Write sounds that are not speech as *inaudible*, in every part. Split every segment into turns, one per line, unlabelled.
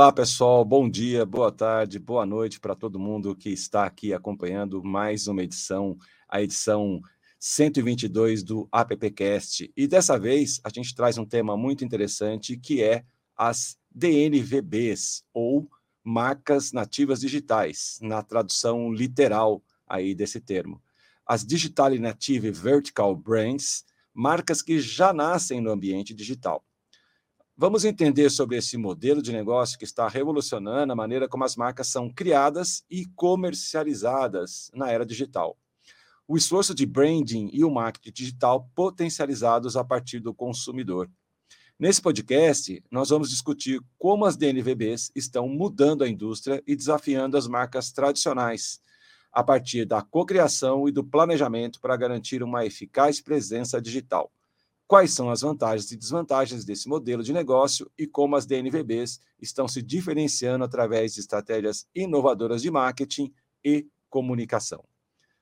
Olá, pessoal. Bom dia, boa tarde, boa noite para todo mundo que está aqui acompanhando mais uma edição, a edição 122 do AppCast. E dessa vez a gente traz um tema muito interessante que é as DNVBs ou marcas nativas digitais, na tradução literal aí desse termo. As Digital Native Vertical Brands, marcas que já nascem no ambiente digital. Vamos entender sobre esse modelo de negócio que está revolucionando a maneira como as marcas são criadas e comercializadas na era digital. O esforço de branding e o marketing digital potencializados a partir do consumidor. Nesse podcast, nós vamos discutir como as DNVBs estão mudando a indústria e desafiando as marcas tradicionais, a partir da cocriação e do planejamento para garantir uma eficaz presença digital quais são as vantagens e desvantagens desse modelo de negócio e como as DNVBs estão se diferenciando através de estratégias inovadoras de marketing e comunicação.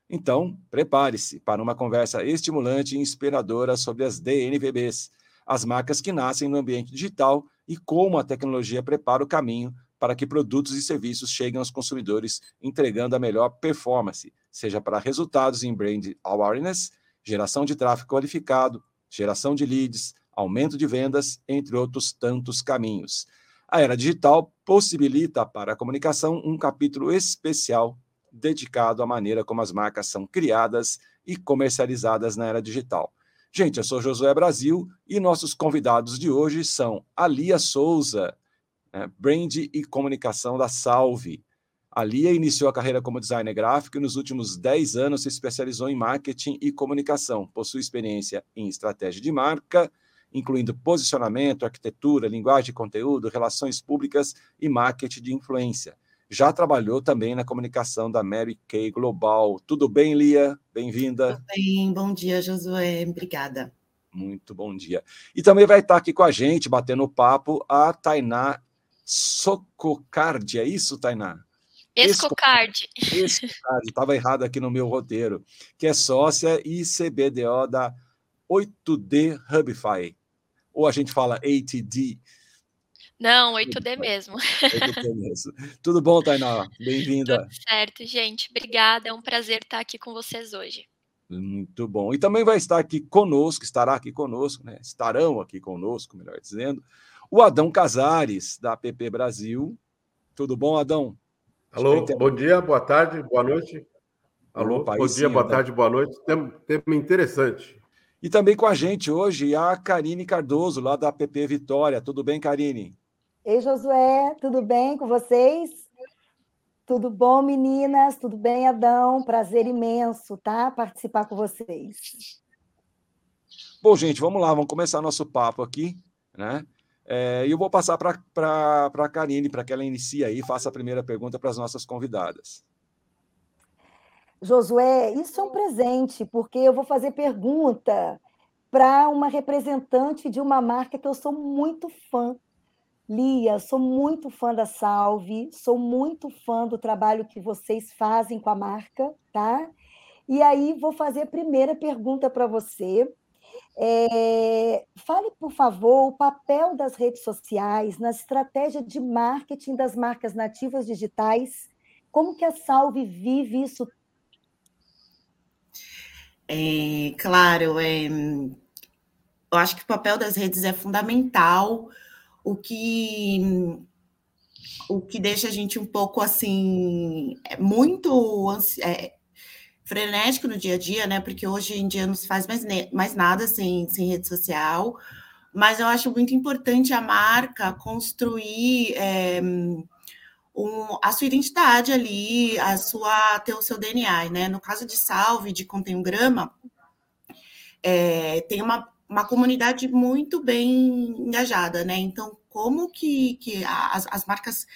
Então, prepare-se para uma conversa estimulante e inspiradora sobre as DNVBs, as marcas que nascem no ambiente digital e como a tecnologia prepara o caminho para que produtos e serviços cheguem aos consumidores entregando a melhor performance, seja para resultados em brand awareness, geração de tráfego qualificado, geração de leads, aumento de vendas, entre outros tantos caminhos. A era digital possibilita para a comunicação um capítulo especial dedicado à maneira como as marcas são criadas e comercializadas na era digital. Gente, eu sou Josué Brasil e nossos convidados de hoje são Alia Souza, né, Brand e Comunicação da Salve, a Lia iniciou a carreira como designer gráfico e nos últimos 10 anos se especializou em marketing e comunicação. Possui experiência em estratégia de marca, incluindo posicionamento, arquitetura, linguagem de conteúdo, relações públicas e marketing de influência. Já trabalhou também na comunicação da Mary Kay Global. Tudo bem, Lia? Bem-vinda.
Tudo bem, bom dia, Josué. Obrigada.
Muito bom dia. E também vai estar aqui com a gente, batendo papo, a Tainá Sococardi. É isso, Tainá?
Escocard.
Escocard, estava errado aqui no meu roteiro, que é sócia e CBDO da 8D Hubify. Ou a gente fala ATD.
Não, 8D mesmo. 8D
mesmo. Tudo bom, Tainá? Bem-vinda.
Tudo certo, gente. Obrigada. É um prazer estar aqui com vocês hoje.
Muito bom. E também vai estar aqui conosco, estará aqui conosco, né? Estarão aqui conosco, melhor dizendo, o Adão Casares, da PP Brasil. Tudo bom, Adão?
Alô, bom dia, boa tarde, boa noite. Alô, Opa, bom dia, sim, boa né? tarde, boa noite. Tema, tema interessante.
E também com a gente hoje a Karine Cardoso, lá da PP Vitória. Tudo bem, Karine?
Ei, Josué, tudo bem com vocês? Tudo bom, meninas? Tudo bem, Adão? Prazer imenso, tá? Participar com vocês.
Bom, gente, vamos lá, vamos começar nosso papo aqui, né? É, e eu vou passar para a Karine, para que ela inicie aí e faça a primeira pergunta para as nossas convidadas.
Josué, isso é um presente, porque eu vou fazer pergunta para uma representante de uma marca que eu sou muito fã. Lia, sou muito fã da Salve, sou muito fã do trabalho que vocês fazem com a marca, tá? E aí vou fazer a primeira pergunta para você. É, fale, por favor, o papel das redes sociais na estratégia de marketing das marcas nativas digitais. Como que a Salve vive isso?
É, claro, é, eu acho que o papel das redes é fundamental. O que o que deixa a gente um pouco assim, é muito é, frenético no dia a dia, né? Porque hoje em dia não se faz mais, mais nada sem, sem rede social. Mas eu acho muito importante a marca construir é, um, a sua identidade ali, a sua ter o seu DNA, né? No caso de Salve, de Contemgrama, é, tem uma, uma comunidade muito bem engajada, né? Então, como que, que as, as marcas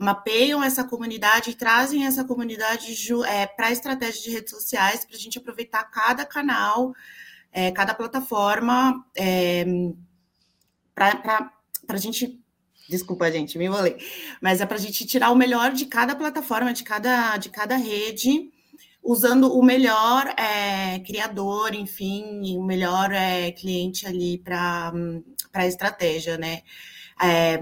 mapeiam essa comunidade e trazem essa comunidade é, para a estratégia de redes sociais, para a gente aproveitar cada canal, é, cada plataforma, é, para a gente. Desculpa, gente, me enrolei. Mas é para a gente tirar o melhor de cada plataforma, de cada, de cada rede, usando o melhor é, criador, enfim, o melhor é, cliente ali para a estratégia, né? É,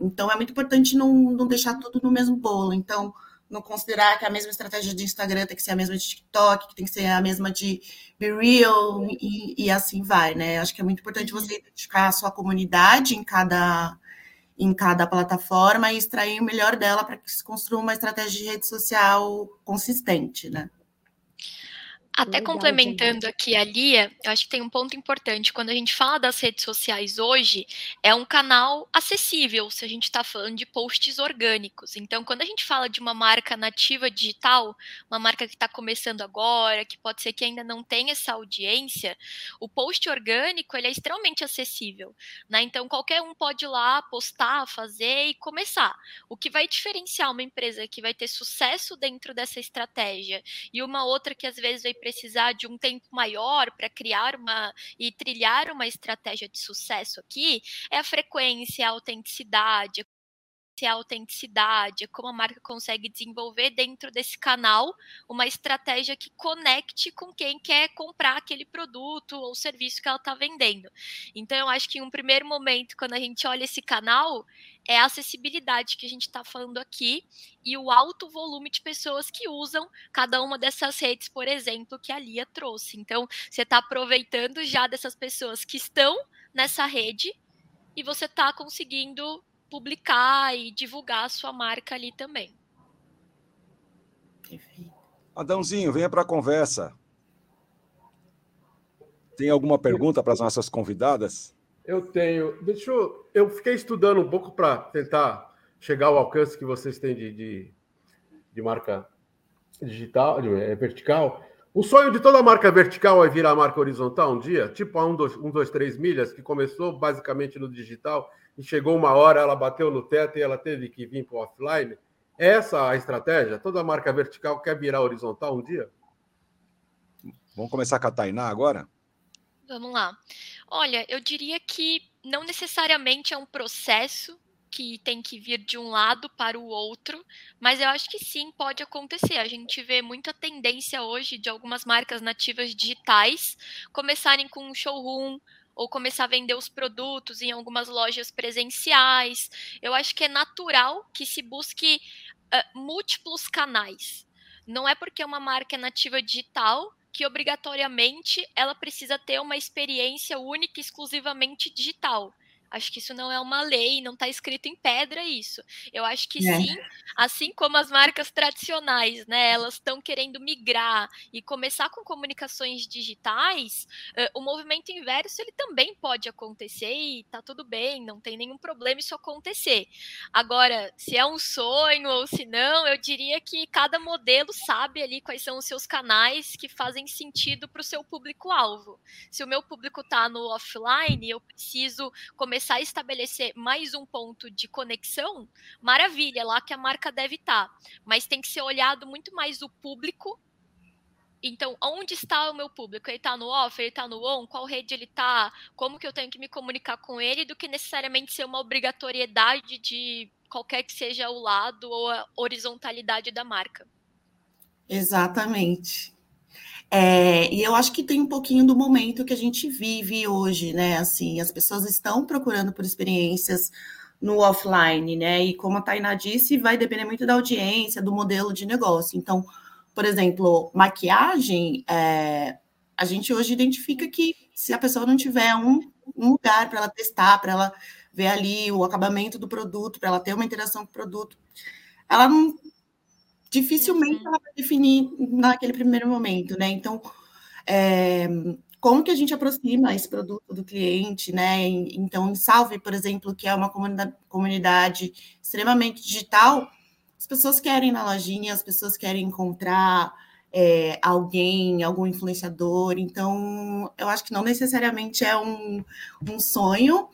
então, é muito importante não, não deixar tudo no mesmo bolo. Então, não considerar que a mesma estratégia de Instagram tem que ser a mesma de TikTok, que tem que ser a mesma de Be Real e, e assim vai, né? Acho que é muito importante você identificar a sua comunidade em cada em cada plataforma e extrair o melhor dela para que se construa uma estratégia de rede social consistente, né?
Até Legal, complementando aqui a Lia, eu acho que tem um ponto importante. Quando a gente fala das redes sociais hoje, é um canal acessível se a gente está falando de posts orgânicos. Então, quando a gente fala de uma marca nativa digital, uma marca que está começando agora, que pode ser que ainda não tenha essa audiência, o post orgânico ele é extremamente acessível. Né? Então, qualquer um pode ir lá, postar, fazer e começar. O que vai diferenciar uma empresa que vai ter sucesso dentro dessa estratégia e uma outra que às vezes vai precisar de um tempo maior para criar uma e trilhar uma estratégia de sucesso aqui é a frequência, a autenticidade, a autenticidade, como a marca consegue desenvolver dentro desse canal uma estratégia que conecte com quem quer comprar aquele produto ou serviço que ela está vendendo. Então, eu acho que em um primeiro momento, quando a gente olha esse canal, é a acessibilidade que a gente está falando aqui e o alto volume de pessoas que usam cada uma dessas redes, por exemplo, que a Lia trouxe. Então, você está aproveitando já dessas pessoas que estão nessa rede e você está conseguindo publicar e divulgar a sua marca ali também.
Adãozinho, venha para a conversa. Tem alguma pergunta para as nossas convidadas?
Eu tenho. Deixa eu. Eu fiquei estudando um pouco para tentar chegar ao alcance que vocês têm de, de, de marca digital, de, é, vertical. O sonho de toda marca vertical é virar marca horizontal um dia, tipo a 1, 2, 1, 2 3 milhas, que começou basicamente no digital e chegou uma hora, ela bateu no teto e ela teve que vir para o offline. Essa a estratégia? Toda marca vertical quer virar horizontal um dia?
Vamos começar com a Tainá agora?
Vamos lá. Olha, eu diria que não necessariamente é um processo que tem que vir de um lado para o outro, mas eu acho que sim, pode acontecer. A gente vê muita tendência hoje de algumas marcas nativas digitais começarem com um showroom, ou começar a vender os produtos em algumas lojas presenciais. Eu acho que é natural que se busque uh, múltiplos canais. Não é porque uma marca é nativa digital que obrigatoriamente ela precisa ter uma experiência única e exclusivamente digital. Acho que isso não é uma lei, não está escrito em pedra isso. Eu acho que é. sim, assim como as marcas tradicionais, né, elas estão querendo migrar e começar com comunicações digitais, uh, o movimento inverso ele também pode acontecer e tá tudo bem, não tem nenhum problema isso acontecer. Agora, se é um sonho ou se não, eu diria que cada modelo sabe ali quais são os seus canais que fazem sentido para o seu público-alvo. Se o meu público está no offline, eu preciso começar começar a estabelecer mais um ponto de conexão, maravilha, é lá que a marca deve estar. Tá. Mas tem que ser olhado muito mais o público. Então, onde está o meu público? Ele está no off, ele está no on? Qual rede ele está? Como que eu tenho que me comunicar com ele? Do que necessariamente ser uma obrigatoriedade de qualquer que seja o lado ou a horizontalidade da marca.
Exatamente. É, e eu acho que tem um pouquinho do momento que a gente vive hoje, né? Assim, as pessoas estão procurando por experiências no offline, né? E como a Tainá disse, vai depender muito da audiência, do modelo de negócio. Então, por exemplo, maquiagem, é, a gente hoje identifica que se a pessoa não tiver um, um lugar para ela testar, para ela ver ali o acabamento do produto, para ela ter uma interação com o produto, ela não dificilmente uhum. ela vai definir naquele primeiro momento, né? Então, é, como que a gente aproxima esse produto do cliente, né? Então, em Salve, por exemplo, que é uma comunidade, extremamente digital, as pessoas querem na lojinha, as pessoas querem encontrar é, alguém, algum influenciador. Então, eu acho que não necessariamente é um, um sonho,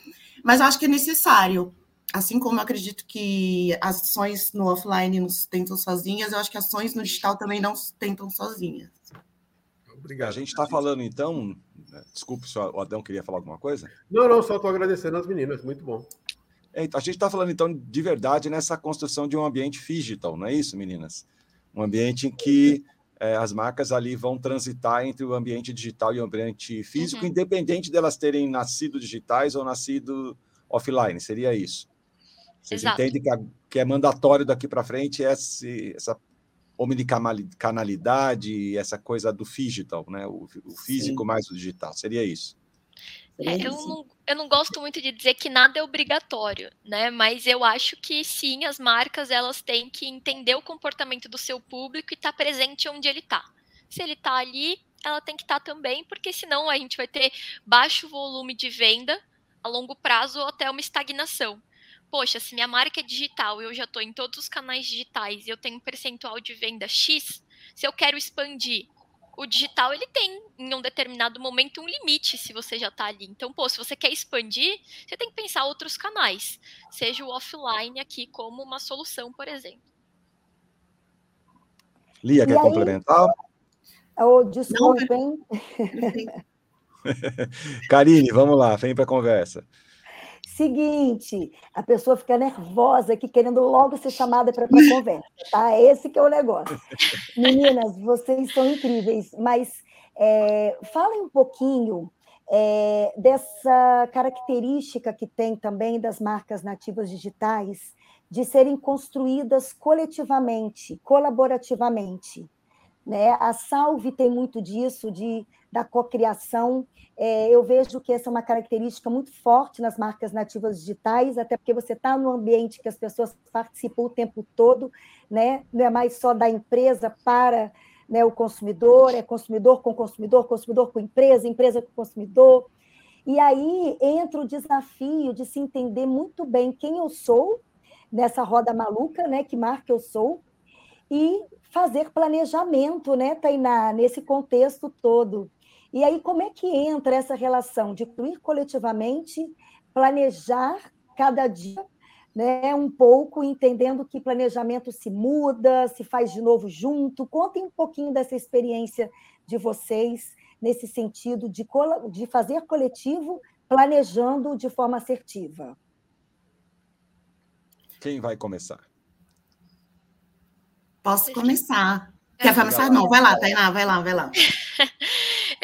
mas eu acho que é necessário. Assim como eu acredito que ações no offline não sustentam sozinhas, eu acho que ações no digital também não sustentam sozinhas.
Obrigado. A gente está falando, então. Desculpe, o Adão queria falar alguma coisa?
Não, não, só estou agradecendo as meninas, muito bom.
É, então, a gente está falando, então, de verdade nessa construção de um ambiente digital, não é isso, meninas? Um ambiente em que é, as marcas ali vão transitar entre o ambiente digital e o ambiente físico, uhum. independente delas terem nascido digitais ou nascido offline, seria isso. Vocês Exato. entendem que, a, que, é mandatório daqui para frente esse, essa omnicanalidade, essa coisa do digital, né? O, o físico Sim. mais o digital, seria isso.
É, eu, não, eu não gosto muito de dizer que nada é obrigatório, né? Mas eu acho que sim, as marcas elas têm que entender o comportamento do seu público e estar tá presente onde ele está. Se ele está ali, ela tem que estar tá também, porque senão a gente vai ter baixo volume de venda a longo prazo ou até uma estagnação. Poxa, se minha marca é digital e eu já estou em todos os canais digitais e eu tenho um percentual de venda X, se eu quero expandir o digital ele tem em um determinado momento um limite se você já está ali. Então, pô, se você quer expandir, você tem que pensar outros canais, seja o offline aqui como uma solução, por exemplo.
Lia, e quer aí... complementar?
Oh, desculpa, hein? *laughs*
Karine, vamos lá, vem para a conversa.
Seguinte, a pessoa fica nervosa aqui, querendo logo ser chamada para a conversa, tá? Esse que é o negócio. Meninas, vocês são incríveis, mas é, falem um pouquinho é, dessa característica que tem também das marcas nativas digitais de serem construídas coletivamente, colaborativamente. Né? A Salve tem muito disso, de, da cocriação é, eu vejo que essa é uma característica muito forte nas marcas nativas digitais, até porque você está num ambiente que as pessoas participam o tempo todo, né? não é mais só da empresa para né, o consumidor, é consumidor com consumidor, consumidor com empresa, empresa com consumidor. E aí entra o desafio de se entender muito bem quem eu sou nessa roda maluca, né? Que marca eu sou, e fazer planejamento, né, Tainá, nesse contexto todo. E aí, como é que entra essa relação de incluir coletivamente, planejar cada dia, né, um pouco, entendendo que planejamento se muda, se faz de novo junto? Contem um pouquinho dessa experiência de vocês nesse sentido de, de fazer coletivo, planejando de forma assertiva.
Quem vai começar?
Posso começar. Quer começar? Não, vai lá, Tainá, vai lá, vai lá.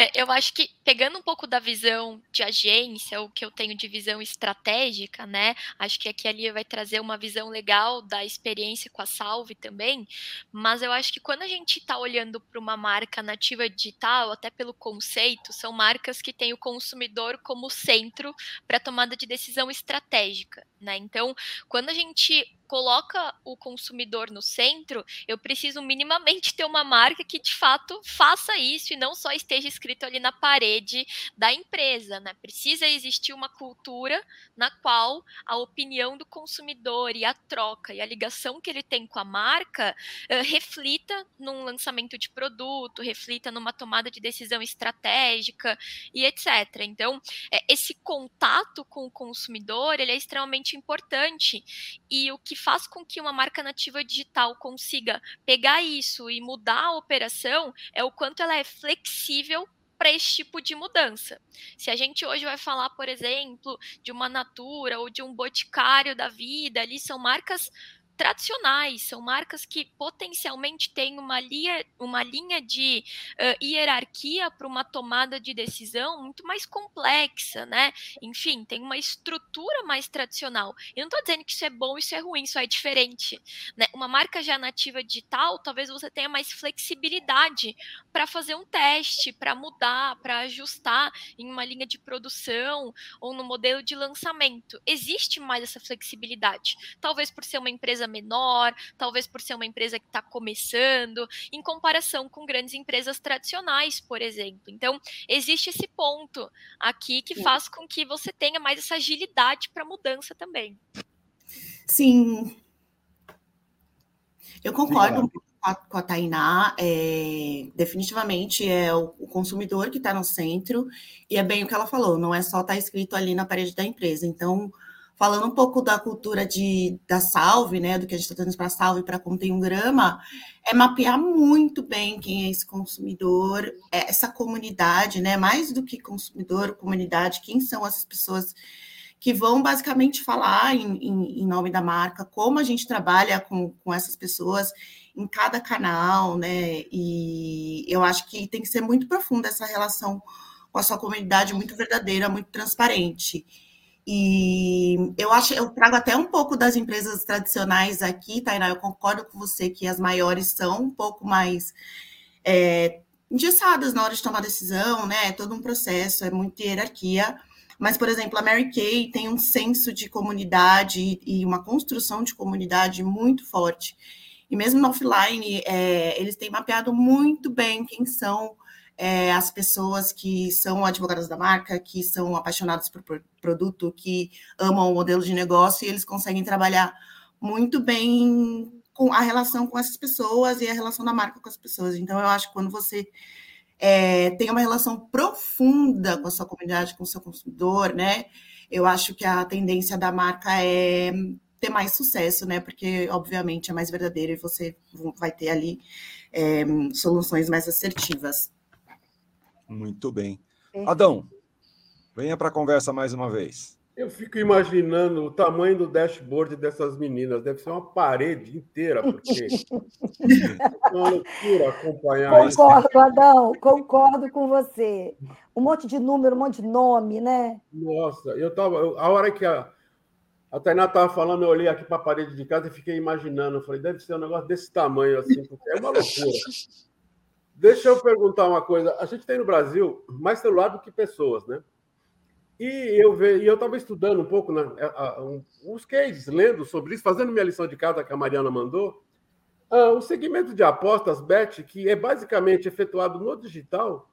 É, eu acho que pegando um pouco da visão de agência, o que eu tenho de visão estratégica, né? Acho que aqui ali vai trazer uma visão legal da experiência com a Salve também. Mas eu acho que quando a gente está olhando para uma marca nativa digital, até pelo conceito, são marcas que têm o consumidor como centro para tomada de decisão estratégica, né? Então, quando a gente coloca o consumidor no centro, eu preciso minimamente ter uma marca que de fato faça isso e não só esteja escrito ali na parede da empresa, né? Precisa existir uma cultura na qual a opinião do consumidor e a troca e a ligação que ele tem com a marca uh, reflita num lançamento de produto, reflita numa tomada de decisão estratégica e etc. Então, é, esse contato com o consumidor ele é extremamente importante e o que faz com que uma marca nativa digital consiga pegar isso e mudar a operação é o quanto ela é flexível para esse tipo de mudança. Se a gente hoje vai falar, por exemplo, de uma Natura ou de um Boticário da vida, ali são marcas tradicionais, são marcas que potencialmente têm uma linha, uma linha de uh, hierarquia para uma tomada de decisão muito mais complexa, né? Enfim, tem uma estrutura mais tradicional. Eu não estou dizendo que isso é bom, isso é ruim, isso é diferente. Né? Uma marca já nativa digital, talvez você tenha mais flexibilidade para fazer um teste, para mudar, para ajustar em uma linha de produção ou no modelo de lançamento. Existe mais essa flexibilidade. Talvez por ser uma empresa empresa menor, talvez por ser uma empresa que está começando, em comparação com grandes empresas tradicionais, por exemplo. Então, existe esse ponto aqui que faz com que você tenha mais essa agilidade para mudança também.
Sim. Eu concordo. com a Tainá. É, definitivamente é o, o consumidor que está no centro, e é bem o que ela falou, não é só estar tá escrito ali na parede da empresa. Então, falando um pouco da cultura de, da salve, né, do que a gente está trazendo para salve para contém um grama, é mapear muito bem quem é esse consumidor, é essa comunidade, né, mais do que consumidor, comunidade, quem são essas pessoas que vão basicamente falar em, em, em nome da marca, como a gente trabalha com, com essas pessoas em cada canal, né, e eu acho que tem que ser muito profunda essa relação com a sua comunidade, muito verdadeira, muito transparente. E eu acho, eu trago até um pouco das empresas tradicionais aqui, Tainá, eu concordo com você que as maiores são um pouco mais é, engessadas na hora de tomar decisão, né? É todo um processo, é muita hierarquia. Mas, por exemplo, a Mary Kay tem um senso de comunidade e uma construção de comunidade muito forte. E mesmo no offline, é, eles têm mapeado muito bem quem são é, as pessoas que são advogadas da marca, que são apaixonadas por produto, que amam o modelo de negócio, e eles conseguem trabalhar muito bem com a relação com essas pessoas e a relação da marca com as pessoas. Então, eu acho que quando você é, tem uma relação profunda com a sua comunidade, com o seu consumidor, né? Eu acho que a tendência da marca é ter mais sucesso, né? Porque, obviamente, é mais verdadeiro e você vai ter ali é, soluções mais assertivas.
Muito bem. Adão, venha para a conversa mais uma vez.
Eu fico imaginando o tamanho do dashboard dessas meninas. Deve ser uma parede inteira, porque *laughs* é uma loucura acompanhar
Concordo, isso. Adão, concordo com você. Um monte de número, um monte de nome, né?
Nossa, eu tava. a hora que a, a Tainá estava falando, eu olhei aqui para a parede de casa e fiquei imaginando. Eu falei, deve ser um negócio desse tamanho, assim, porque é uma loucura. *laughs* Deixa eu perguntar uma coisa. A gente tem no Brasil mais celular do que pessoas, né? E eu eu estava estudando um pouco né, um, os cases, lendo sobre isso, fazendo minha lição de casa que a Mariana mandou. Ah, o segmento de apostas, bet, que é basicamente efetuado no digital,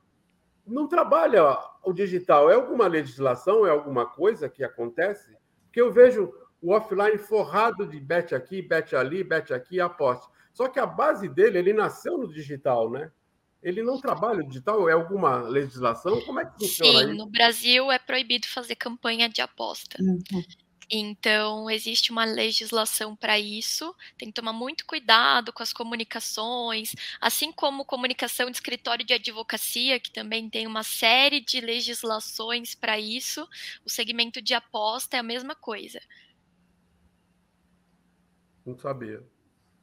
não trabalha o digital. É alguma legislação, é alguma coisa que acontece? Que eu vejo o offline forrado de bet aqui, bet ali, bet aqui, aposta. Só que a base dele, ele nasceu no digital, né? Ele não trabalha digital? É alguma legislação? Como é que funciona
Sim, no Brasil é proibido fazer campanha de aposta. Uhum. Então, existe uma legislação para isso, tem que tomar muito cuidado com as comunicações, assim como comunicação de escritório de advocacia, que também tem uma série de legislações para isso, o segmento de aposta é a mesma coisa.
Não sabia.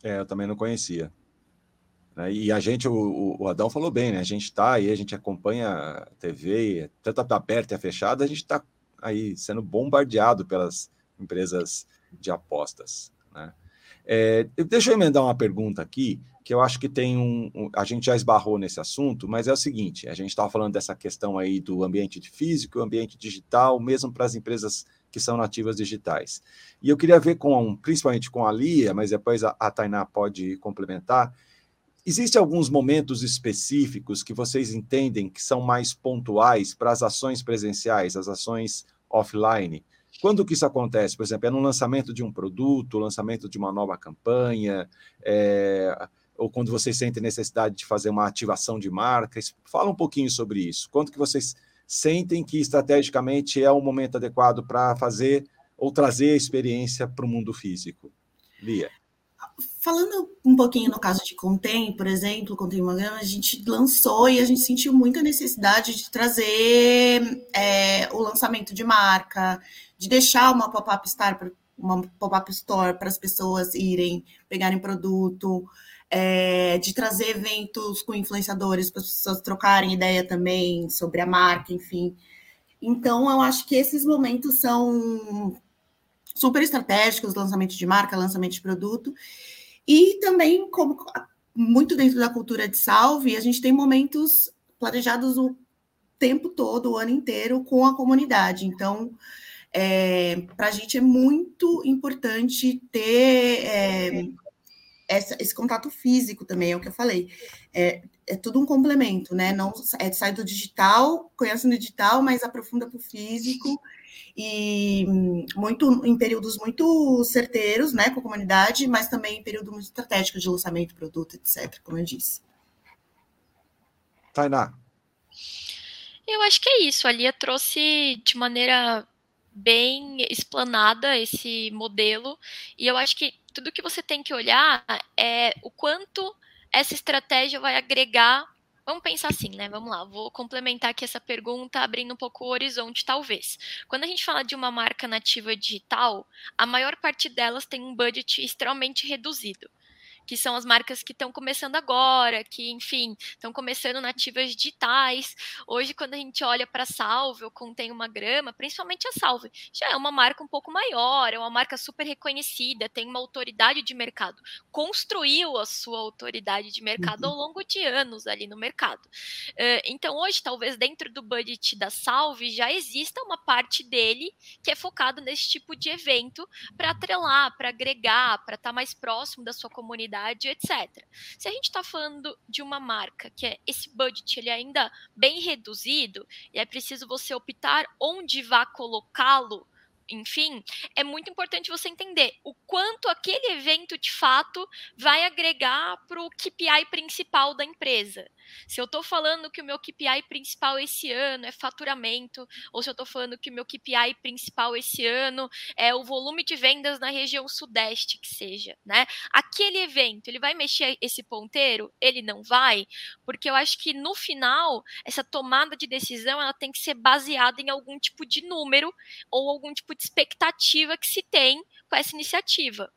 É, eu também não conhecia. Né? E a gente, o, o, Adão falou bem, né? A gente está aí, a gente acompanha a TV, tanto a aberta e a fechada, a gente está aí sendo bombardeado pelas empresas de apostas. Né? É, deixa eu emendar uma pergunta aqui, que eu acho que tem um, um, A gente já esbarrou nesse assunto, mas é o seguinte: a gente estava falando dessa questão aí do ambiente físico, ambiente digital, mesmo para as empresas que são nativas digitais. E eu queria ver com, principalmente com a Lia, mas depois a, a Tainá pode complementar, Existem alguns momentos específicos que vocês entendem que são mais pontuais para as ações presenciais, as ações offline? Quando que isso acontece? Por exemplo, é no lançamento de um produto, lançamento de uma nova campanha, é, ou quando vocês sentem necessidade de fazer uma ativação de marcas? Fala um pouquinho sobre isso. Quando que vocês sentem que estrategicamente é o momento adequado para fazer ou trazer a experiência para o mundo físico? Lia.
Falando um pouquinho no caso de Contém, por exemplo, Contém Magama, a gente lançou e a gente sentiu muita necessidade de trazer é, o lançamento de marca, de deixar uma pop-up store, uma pop-up store para as pessoas irem pegarem produto, é, de trazer eventos com influenciadores para as pessoas trocarem ideia também sobre a marca, enfim. Então, eu acho que esses momentos são super estratégicos, lançamento de marca, lançamento de produto. E também, como muito dentro da cultura de salve, a gente tem momentos planejados o tempo todo, o ano inteiro, com a comunidade. Então, é, para a gente é muito importante ter é, essa, esse contato físico também, é o que eu falei. É, é tudo um complemento, né? Não é, sai do digital, conhece no digital, mas aprofunda para o físico e muito em períodos muito certeiros, né, com a comunidade, mas também em período muito estratégico de lançamento, produto, etc., como eu disse.
Tainá.
Eu acho que é isso. A Lia trouxe de maneira bem explanada esse modelo, e eu acho que tudo que você tem que olhar é o quanto essa estratégia vai agregar. Vamos pensar assim, né? Vamos lá, vou complementar aqui essa pergunta, abrindo um pouco o horizonte, talvez. Quando a gente fala de uma marca nativa digital, a maior parte delas tem um budget extremamente reduzido que são as marcas que estão começando agora, que, enfim, estão começando nativas digitais. Hoje, quando a gente olha para a Salve ou contém uma grama, principalmente a Salve, já é uma marca um pouco maior, é uma marca super reconhecida, tem uma autoridade de mercado, construiu a sua autoridade de mercado uhum. ao longo de anos ali no mercado. então, hoje, talvez dentro do budget da Salve já exista uma parte dele que é focado nesse tipo de evento para atrelar, para agregar, para estar tá mais próximo da sua comunidade etc. Se a gente está falando de uma marca que é esse budget ele é ainda bem reduzido e é preciso você optar onde vá colocá-lo enfim, é muito importante você entender o quanto aquele evento de fato vai agregar para o KPI principal da empresa. Se eu estou falando que o meu KPI principal esse ano é faturamento, ou se eu estou falando que o meu KPI principal esse ano é o volume de vendas na região sudeste, que seja, né? Aquele evento, ele vai mexer esse ponteiro? Ele não vai, porque eu acho que no final essa tomada de decisão ela tem que ser baseada em algum tipo de número ou algum tipo de expectativa que se tem com essa iniciativa.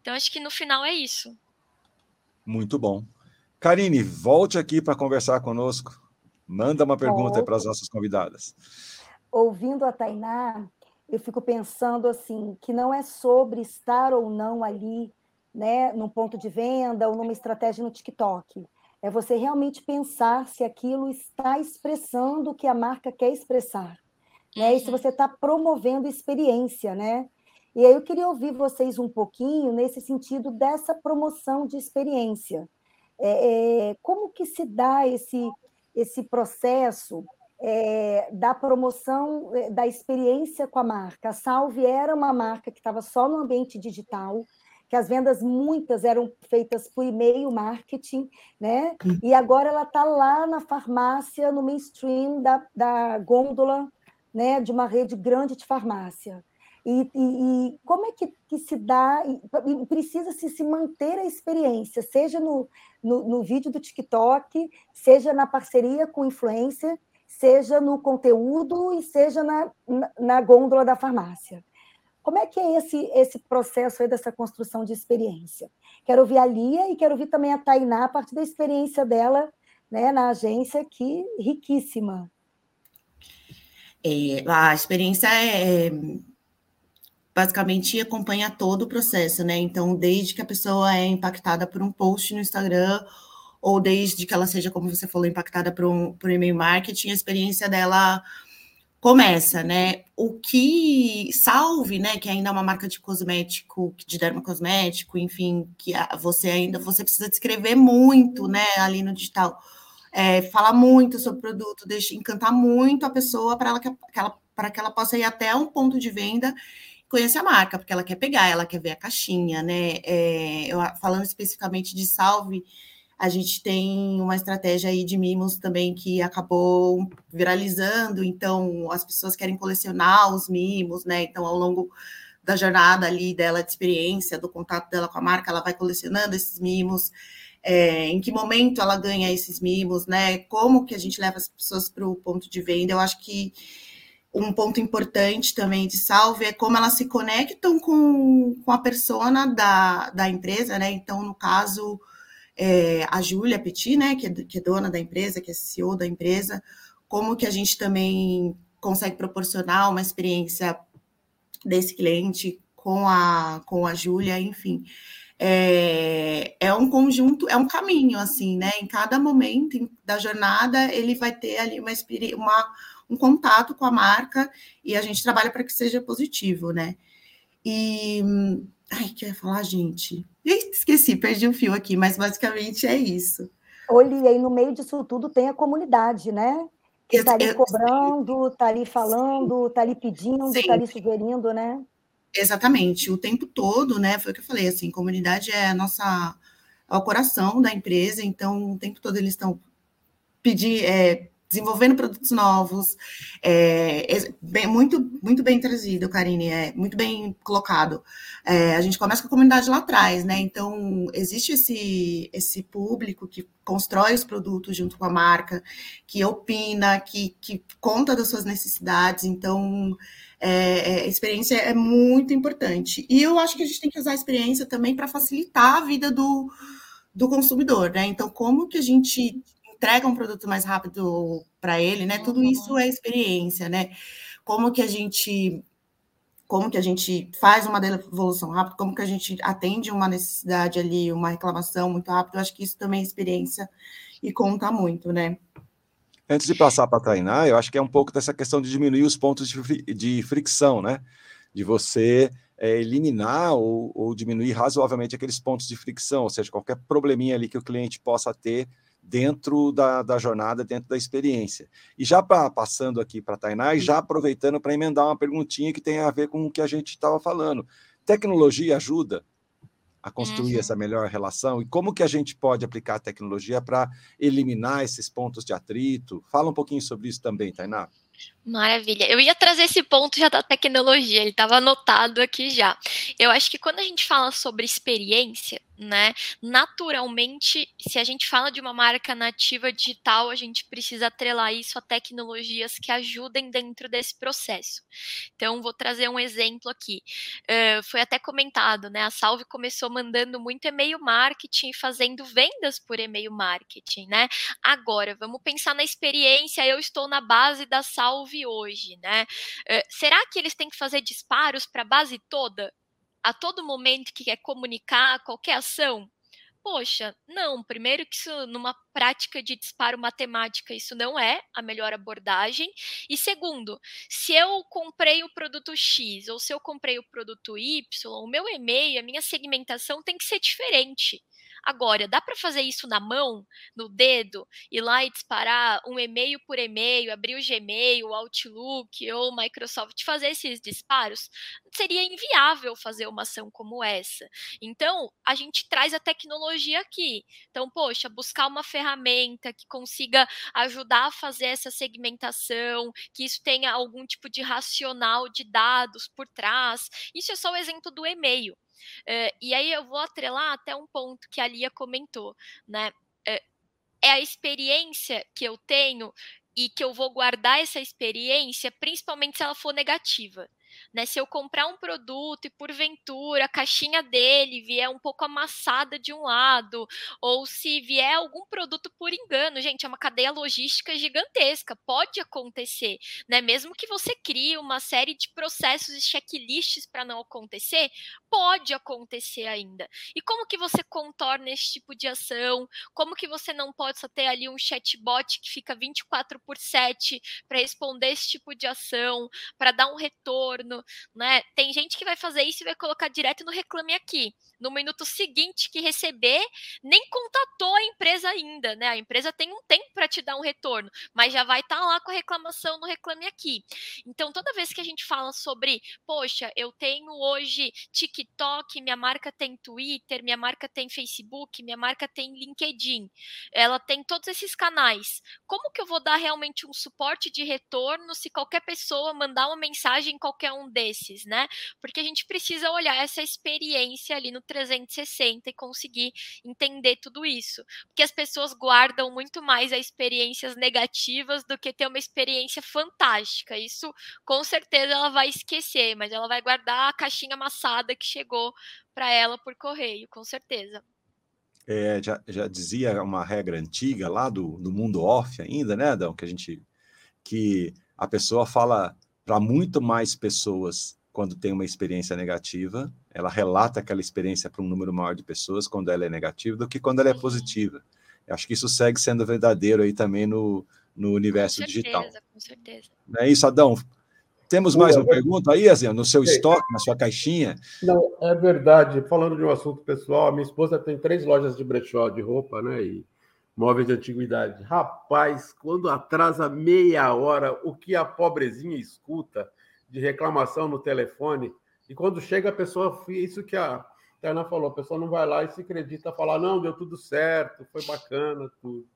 Então, acho que no final é isso.
Muito bom. Karine, volte aqui para conversar conosco. Manda uma pergunta para as nossas convidadas.
Ouvindo a Tainá, eu fico pensando assim, que não é sobre estar ou não ali, né, num ponto de venda ou numa estratégia no TikTok. É você realmente pensar se aquilo está expressando o que a marca quer expressar né? E se uhum. você está promovendo experiência, né? E aí eu queria ouvir vocês um pouquinho nesse sentido dessa promoção de experiência. É, é, como que se dá esse, esse processo é, da promoção é, da experiência com a marca? A Salve era uma marca que estava só no ambiente digital, que as vendas muitas eram feitas por e-mail marketing, né? E agora ela está lá na farmácia, no mainstream da, da gôndola né, de uma rede grande de farmácia. E, e, e como é que, que, se dá, precisa-se se manter a experiência, seja no, no, no, vídeo do TikTok, seja na parceria com influencer, seja no conteúdo e seja na, na, na gôndola da farmácia. Como é que é esse, esse processo aí dessa construção de experiência? Quero ouvir a Lia e quero ouvir também a Tainá, a partir da experiência dela né, na agência, que riquíssima.
É, a experiência é basicamente acompanha todo o processo, né? Então, desde que a pessoa é impactada por um post no Instagram, ou desde que ela seja, como você falou, impactada por um por e-mail marketing, a experiência dela começa, né? O que salve, né? Que ainda é uma marca de cosmético, de dermocosmético, enfim, que você ainda você precisa descrever muito, né? Ali no digital é, falar muito sobre o produto, deixa encantar muito a pessoa para ela, que ela, para que ela possa ir até um ponto de venda conhecer a marca, porque ela quer pegar, ela quer ver a caixinha, né? É, eu, falando especificamente de salve, a gente tem uma estratégia aí de mimos também que acabou viralizando, então as pessoas querem colecionar os mimos, né? Então, ao longo da jornada ali dela de experiência, do contato dela com a marca, ela vai colecionando esses mimos é, em que momento ela ganha esses mimos, né? Como que a gente leva as pessoas para o ponto de venda? Eu acho que um ponto importante também de salve é como elas se conectam com, com a persona da, da empresa, né? Então, no caso, é, a Júlia Petit, né, que é, que é dona da empresa, que é CEO da empresa, como que a gente também consegue proporcionar uma experiência desse cliente com a, com a Júlia, enfim é, é um conjunto, é um caminho, assim, né? Em cada momento da jornada, ele vai ter ali uma, uma, um contato com a marca e a gente trabalha para que seja positivo, né? E Ai, que eu ia falar, gente? Esqueci, perdi o fio aqui, mas basicamente é isso.
Olha, aí no meio disso tudo tem a comunidade, né? Que está ali cobrando, está ali falando, está ali pedindo, está ali sugerindo, né?
Exatamente, o tempo todo, né? Foi o que eu falei, assim, comunidade é a nossa é o coração da empresa, então o tempo todo eles estão pedir, é, desenvolvendo produtos novos, é, é, bem, muito, muito bem trazido, Karine, é muito bem colocado. É, a gente começa com a comunidade lá atrás, né? Então, existe esse, esse público que constrói os produtos junto com a marca, que opina, que, que conta das suas necessidades, então é, é a experiência é muito importante. E eu acho que a gente tem que usar a experiência também para facilitar a vida do, do consumidor, né? Então, como que a gente entrega um produto mais rápido para ele, né? Tudo isso é experiência, né? Como que a gente como que a gente faz uma devolução rápida, como que a gente atende uma necessidade ali, uma reclamação muito rápido, eu acho que isso também é experiência e conta muito, né?
Antes de passar para treinar, eu acho que é um pouco dessa questão de diminuir os pontos de, de fricção, né? De você é, eliminar ou, ou, diminuir razoavelmente aqueles pontos de fricção, ou seja, qualquer probleminha ali que o cliente possa ter dentro da, da jornada, dentro da experiência. E já pra, passando aqui para a Tainá, e já aproveitando para emendar uma perguntinha que tem a ver com o que a gente estava falando. Tecnologia ajuda a construir uhum. essa melhor relação? E como que a gente pode aplicar a tecnologia para eliminar esses pontos de atrito? Fala um pouquinho sobre isso também, Tainá.
Maravilha. Eu ia trazer esse ponto já da tecnologia, ele estava anotado aqui já. Eu acho que quando a gente fala sobre experiência, né, naturalmente, se a gente fala de uma marca nativa digital, a gente precisa atrelar isso a tecnologias que ajudem dentro desse processo. Então, vou trazer um exemplo aqui. Uh, foi até comentado, né? A Salve começou mandando muito e-mail marketing, fazendo vendas por e-mail marketing, né? Agora, vamos pensar na experiência. Eu estou na base da Salve hoje, né? Uh, será que eles têm que fazer disparos para a base toda? A todo momento que quer comunicar qualquer ação? Poxa, não. Primeiro que isso, numa prática de disparo matemática, isso não é a melhor abordagem. E segundo, se eu comprei o produto X ou se eu comprei o produto Y, o meu e-mail, a minha segmentação tem que ser diferente. Agora, dá para fazer isso na mão, no dedo, ir lá e disparar um e-mail por e-mail, abrir o Gmail, o Outlook ou o Microsoft, fazer esses disparos? Seria inviável fazer uma ação como essa. Então, a gente traz a tecnologia aqui. Então, poxa, buscar uma ferramenta que consiga ajudar a fazer essa segmentação, que isso tenha algum tipo de racional de dados por trás. Isso é só o exemplo do e-mail. Uh, e aí eu vou atrelar até um ponto que a Lia comentou, né? Uh, é a experiência que eu tenho e que eu vou guardar essa experiência, principalmente se ela for negativa. Né? Se eu comprar um produto e porventura a caixinha dele vier um pouco amassada de um lado, ou se vier algum produto por engano, gente, é uma cadeia logística gigantesca, pode acontecer, né? Mesmo que você crie uma série de processos e checklists para não acontecer, pode acontecer ainda. E como que você contorna esse tipo de ação? Como que você não pode só ter ali um chatbot que fica 24 por 7 para responder esse tipo de ação, para dar um retorno? Retorno, né? Tem gente que vai fazer isso e vai colocar direto no Reclame Aqui. No minuto seguinte que receber, nem contatou a empresa ainda, né? A empresa tem um tempo para te dar um retorno, mas já vai estar tá lá com a reclamação no Reclame Aqui. Então, toda vez que a gente fala sobre, poxa, eu tenho hoje TikTok, minha marca tem Twitter, minha marca tem Facebook, minha marca tem LinkedIn, ela tem todos esses canais. Como que eu vou dar realmente um suporte de retorno se qualquer pessoa mandar uma mensagem em qualquer um desses, né? Porque a gente precisa olhar essa experiência ali no 360 e conseguir entender tudo isso. Porque as pessoas guardam muito mais as experiências negativas do que ter uma experiência fantástica. Isso com certeza ela vai esquecer, mas ela vai guardar a caixinha amassada que chegou para ela por correio, com certeza.
É, já, já dizia uma regra antiga lá do, do mundo off ainda, né, Adão? Que a gente que a pessoa fala para muito mais pessoas quando tem uma experiência negativa, ela relata aquela experiência para um número maior de pessoas quando ela é negativa do que quando ela é positiva. Eu acho que isso segue sendo verdadeiro aí também no, no universo com certeza, digital. Com certeza. Não é isso, Adão? Temos mais uma pergunta aí, Azinho, no seu estoque, na sua caixinha?
Não, é verdade. Falando de um assunto pessoal, minha esposa tem três lojas de brechó de roupa, né? E móveis de antiguidade. Rapaz, quando atrasa meia hora, o que a pobrezinha escuta de reclamação no telefone, e quando chega a pessoa, isso que a Tainá falou, a pessoa não vai lá e se acredita, falar, não, deu tudo certo, foi bacana, tudo.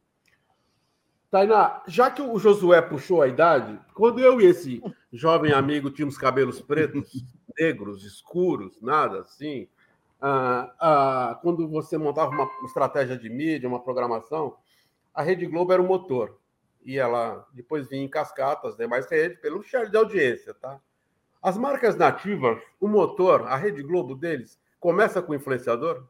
Tainá, já que o Josué puxou a idade, quando eu e esse jovem amigo tínhamos cabelos pretos, *laughs* negros, escuros, nada assim, ah, ah, quando você montava uma estratégia de mídia, uma programação, a Rede Globo era o motor. E ela depois vinha em cascatas, demais rede, pelo share de audiência, tá? As marcas nativas, o motor, a Rede Globo deles, começa com o influenciador?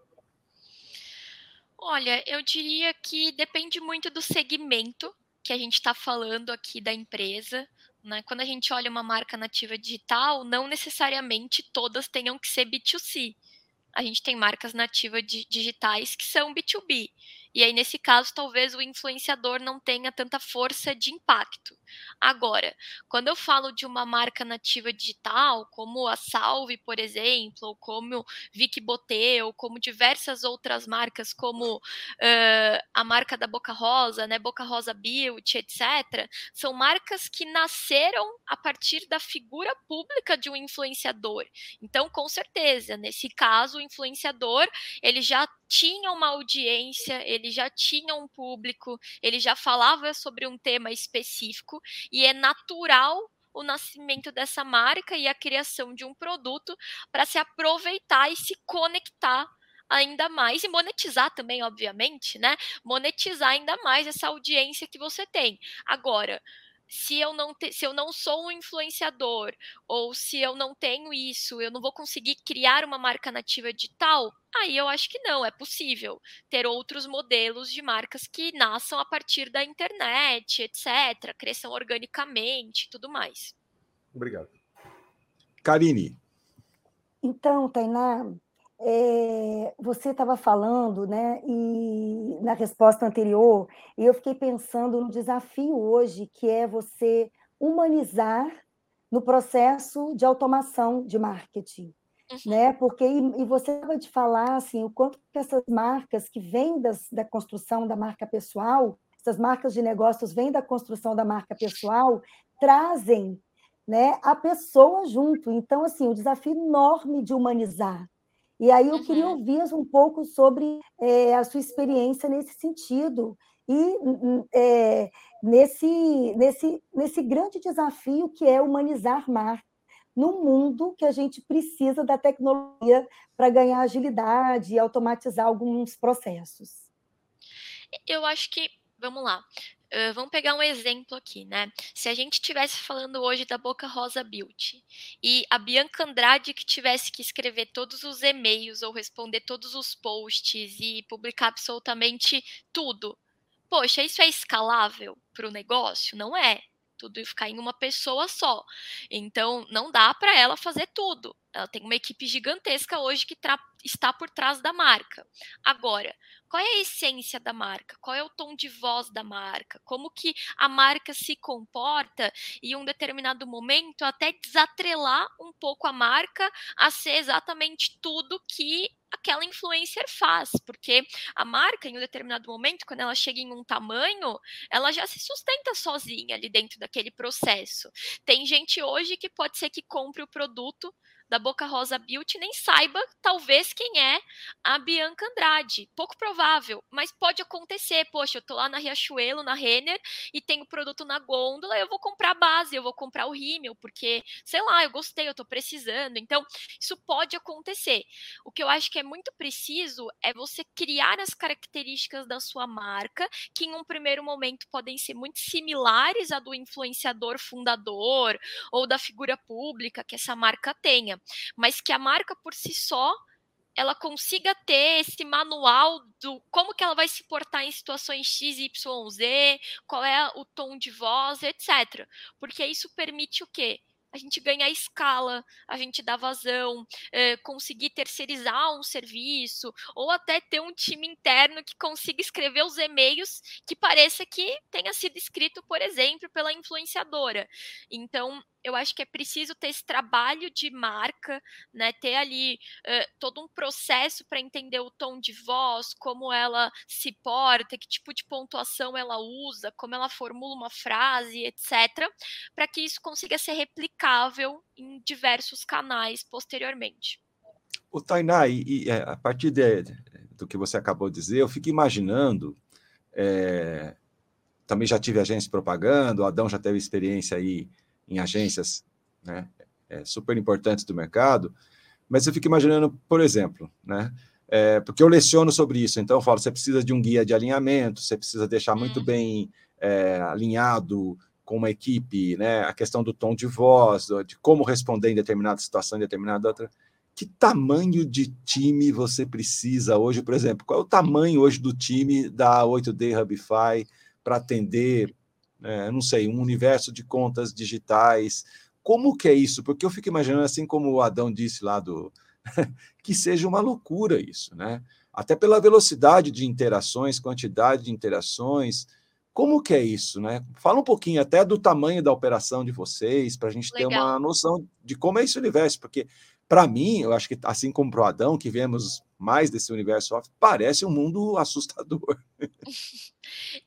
Olha, eu diria que depende muito do segmento que a gente está falando aqui da empresa. Né? Quando a gente olha uma marca nativa digital, não necessariamente todas tenham que ser B2C. A gente tem marcas nativas digitais que são B2B. E aí, nesse caso, talvez o influenciador não tenha tanta força de impacto. Agora, quando eu falo de uma marca nativa digital, como a Salve, por exemplo, ou como Vic Botê, ou como diversas outras marcas, como uh, a marca da Boca Rosa, né, Boca Rosa Beauty, etc., são marcas que nasceram a partir da figura pública de um influenciador. Então, com certeza, nesse caso, o influenciador ele já tinha uma audiência, ele já tinha um público, ele já falava sobre um tema específico e é natural o nascimento dessa marca e a criação de um produto para se aproveitar e se conectar ainda mais e monetizar também, obviamente, né? Monetizar ainda mais essa audiência que você tem. Agora, se eu não te, se eu não sou um influenciador ou se eu não tenho isso, eu não vou conseguir criar uma marca nativa digital, aí eu acho que não, é possível ter outros modelos de marcas que nasçam a partir da internet, etc, cresçam organicamente, tudo mais.
Obrigado.
Karine.
Então, Tainá, é, você estava falando, né, e na resposta anterior, e eu fiquei pensando no desafio hoje, que é você humanizar no processo de automação de marketing. Uhum. Né? Porque, e, e você acaba de falar assim, o quanto que essas marcas que vêm das, da construção da marca pessoal, essas marcas de negócios vêm da construção da marca pessoal, trazem né, a pessoa junto. Então, assim, o desafio enorme de humanizar. E aí eu uhum. queria ouvir um pouco sobre é, a sua experiência nesse sentido e é, nesse, nesse, nesse grande desafio que é humanizar mar no mundo que a gente precisa da tecnologia para ganhar agilidade e automatizar alguns processos.
Eu acho que, vamos lá, Vamos pegar um exemplo aqui, né? Se a gente estivesse falando hoje da Boca Rosa Beauty e a Bianca Andrade que tivesse que escrever todos os e-mails ou responder todos os posts e publicar absolutamente tudo, poxa, isso é escalável para o negócio? Não é. Tudo ia ficar em uma pessoa só. Então, não dá para ela fazer tudo. Ela tem uma equipe gigantesca hoje que está por trás da marca. Agora, qual é a essência da marca? Qual é o tom de voz da marca? Como que a marca se comporta em um determinado momento até desatrelar um pouco a marca a ser exatamente tudo que aquela influencer faz, porque a marca em um determinado momento, quando ela chega em um tamanho, ela já se sustenta sozinha ali dentro daquele processo. Tem gente hoje que pode ser que compre o produto da Boca Rosa Beauty nem saiba, talvez, quem é a Bianca Andrade. Pouco provável, mas pode acontecer. Poxa, eu tô lá na Riachuelo, na Renner, e tenho produto na gôndola, eu vou comprar a base, eu vou comprar o rímel, porque, sei lá, eu gostei, eu tô precisando. Então, isso pode acontecer. O que eu acho que é muito preciso é você criar as características da sua marca, que em um primeiro momento podem ser muito similares à do influenciador fundador ou da figura pública que essa marca tenha mas que a marca por si só ela consiga ter esse manual do como que ela vai se portar em situações X, Y, Z, qual é o tom de voz, etc. Porque isso permite o quê? A gente ganha escala, a gente dá vazão, é, conseguir terceirizar um serviço, ou até ter um time interno que consiga escrever os e-mails que pareça que tenha sido escrito, por exemplo, pela influenciadora. Então, eu acho que é preciso ter esse trabalho de marca, né? Ter ali uh, todo um processo para entender o tom de voz, como ela se porta, que tipo de pontuação ela usa, como ela formula uma frase, etc., para que isso consiga ser replicável em diversos canais posteriormente.
O Tainá, e, e é, a partir de, do que você acabou de dizer, eu fico imaginando. É, também já tive agência de propaganda, o Adão já teve experiência aí em agências né, é, super importantes do mercado, mas eu fico imaginando, por exemplo, né, é, porque eu leciono sobre isso, então eu falo, você precisa de um guia de alinhamento, você precisa deixar muito uhum. bem é, alinhado com uma equipe, né, a questão do tom de voz, de como responder em determinada situação, em determinada outra. Que tamanho de time você precisa hoje, por exemplo? Qual é o tamanho hoje do time da 8D Hubify para atender é, não sei, um universo de contas digitais. Como que é isso? Porque eu fico imaginando, assim como o Adão disse lá do. *laughs* que seja uma loucura isso, né? Até pela velocidade de interações, quantidade de interações. Como que é isso, né? Fala um pouquinho até do tamanho da operação de vocês, para a gente Legal. ter uma noção de como é esse universo, porque para mim, eu acho que assim como para o Adão, que vemos mais desse universo off, parece um mundo *laughs* assustador. *laughs*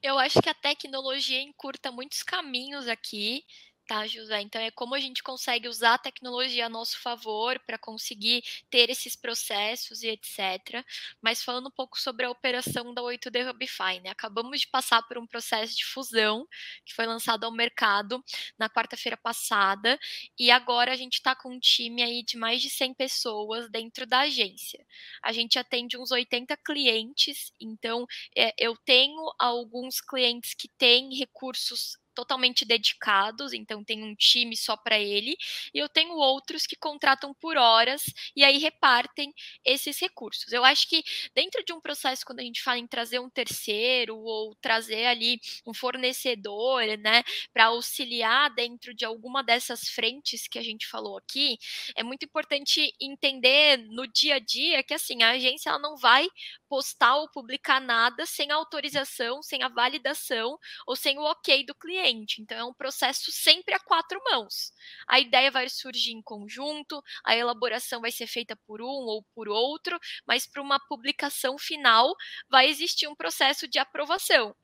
Eu acho que a tecnologia encurta muitos caminhos aqui Tá, José? Então é como a gente consegue usar a tecnologia a nosso favor para conseguir ter esses processos e etc. Mas falando um pouco sobre a operação da 8D Hubify, né? Acabamos de passar por um processo de fusão que foi lançado ao mercado na quarta-feira passada e agora a gente está com um time aí de mais de 100 pessoas dentro da agência. A gente atende uns 80 clientes, então é, eu tenho alguns clientes que têm recursos totalmente dedicados, então tem um time só para ele, e eu tenho outros que contratam por horas e aí repartem esses recursos. Eu acho que dentro de um processo, quando a gente fala em trazer um terceiro ou trazer ali um fornecedor, né, para auxiliar dentro de alguma dessas frentes que a gente falou aqui, é muito importante entender no dia a dia que assim a agência ela não vai postar ou publicar nada sem autorização, sem a validação ou sem o ok do cliente cliente. Então, é um processo sempre a quatro mãos. A ideia vai surgir em conjunto, a elaboração vai ser feita por um ou por outro, mas para uma publicação final vai existir um processo de aprovação.